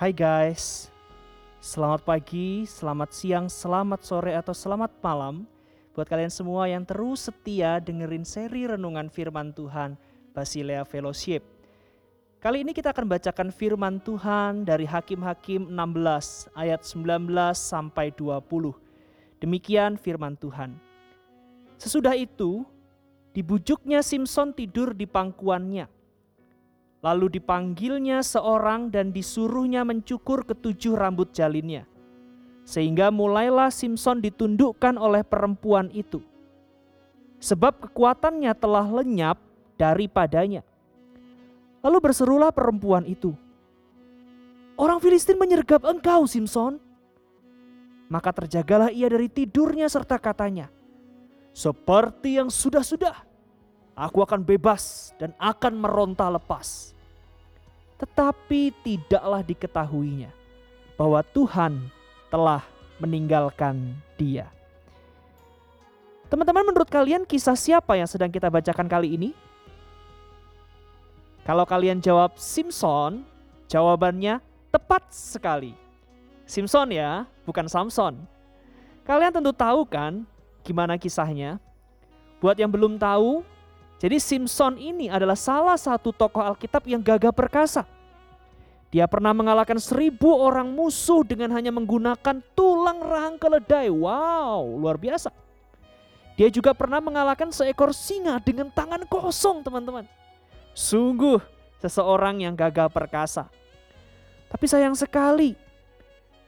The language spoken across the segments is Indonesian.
Hai guys, selamat pagi, selamat siang, selamat sore, atau selamat malam buat kalian semua yang terus setia dengerin seri renungan firman Tuhan Basilea Fellowship. Kali ini kita akan bacakan firman Tuhan dari Hakim-Hakim 16 ayat 19 sampai 20. Demikian firman Tuhan. Sesudah itu, dibujuknya Simpson tidur di pangkuannya Lalu dipanggilnya seorang dan disuruhnya mencukur ketujuh rambut jalinnya. Sehingga mulailah Simpson ditundukkan oleh perempuan itu. Sebab kekuatannya telah lenyap daripadanya. Lalu berserulah perempuan itu. Orang Filistin menyergap engkau Simpson. Maka terjagalah ia dari tidurnya serta katanya. Seperti yang sudah-sudah Aku akan bebas dan akan meronta lepas. Tetapi tidaklah diketahuinya bahwa Tuhan telah meninggalkan dia. Teman-teman menurut kalian kisah siapa yang sedang kita bacakan kali ini? Kalau kalian jawab Simpson, jawabannya tepat sekali. Simpson ya, bukan Samson. Kalian tentu tahu kan gimana kisahnya? Buat yang belum tahu, jadi Simpson ini adalah salah satu tokoh Alkitab yang gagah perkasa. Dia pernah mengalahkan seribu orang musuh dengan hanya menggunakan tulang rahang keledai. Wow, luar biasa. Dia juga pernah mengalahkan seekor singa dengan tangan kosong teman-teman. Sungguh seseorang yang gagah perkasa. Tapi sayang sekali,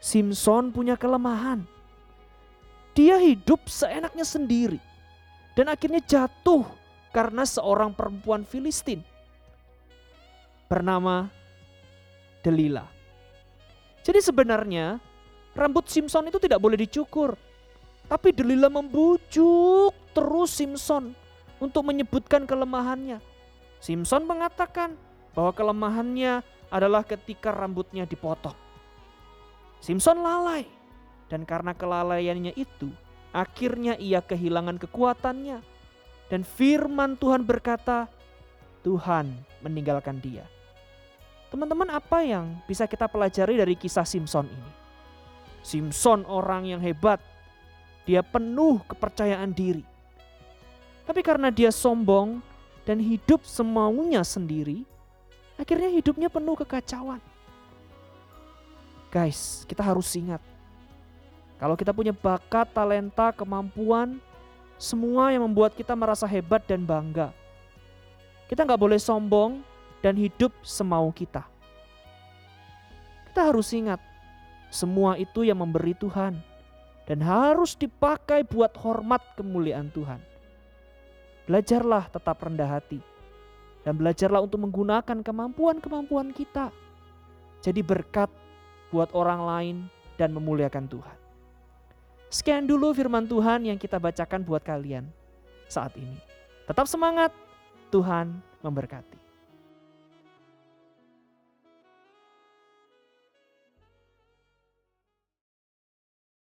Simpson punya kelemahan. Dia hidup seenaknya sendiri. Dan akhirnya jatuh karena seorang perempuan Filistin bernama Delila. Jadi sebenarnya rambut Simpson itu tidak boleh dicukur. Tapi Delila membujuk terus Simpson untuk menyebutkan kelemahannya. Simpson mengatakan bahwa kelemahannya adalah ketika rambutnya dipotong. Simpson lalai dan karena kelalaiannya itu akhirnya ia kehilangan kekuatannya dan firman Tuhan berkata, Tuhan meninggalkan dia. Teman-teman apa yang bisa kita pelajari dari kisah Simpson ini? Simpson orang yang hebat. Dia penuh kepercayaan diri. Tapi karena dia sombong dan hidup semaunya sendiri, akhirnya hidupnya penuh kekacauan. Guys, kita harus ingat. Kalau kita punya bakat, talenta, kemampuan, semua yang membuat kita merasa hebat dan bangga. Kita nggak boleh sombong dan hidup semau kita. Kita harus ingat, semua itu yang memberi Tuhan dan harus dipakai buat hormat kemuliaan Tuhan. Belajarlah tetap rendah hati dan belajarlah untuk menggunakan kemampuan-kemampuan kita. Jadi berkat buat orang lain dan memuliakan Tuhan. Sekian dulu firman Tuhan yang kita bacakan buat kalian saat ini. Tetap semangat, Tuhan memberkati.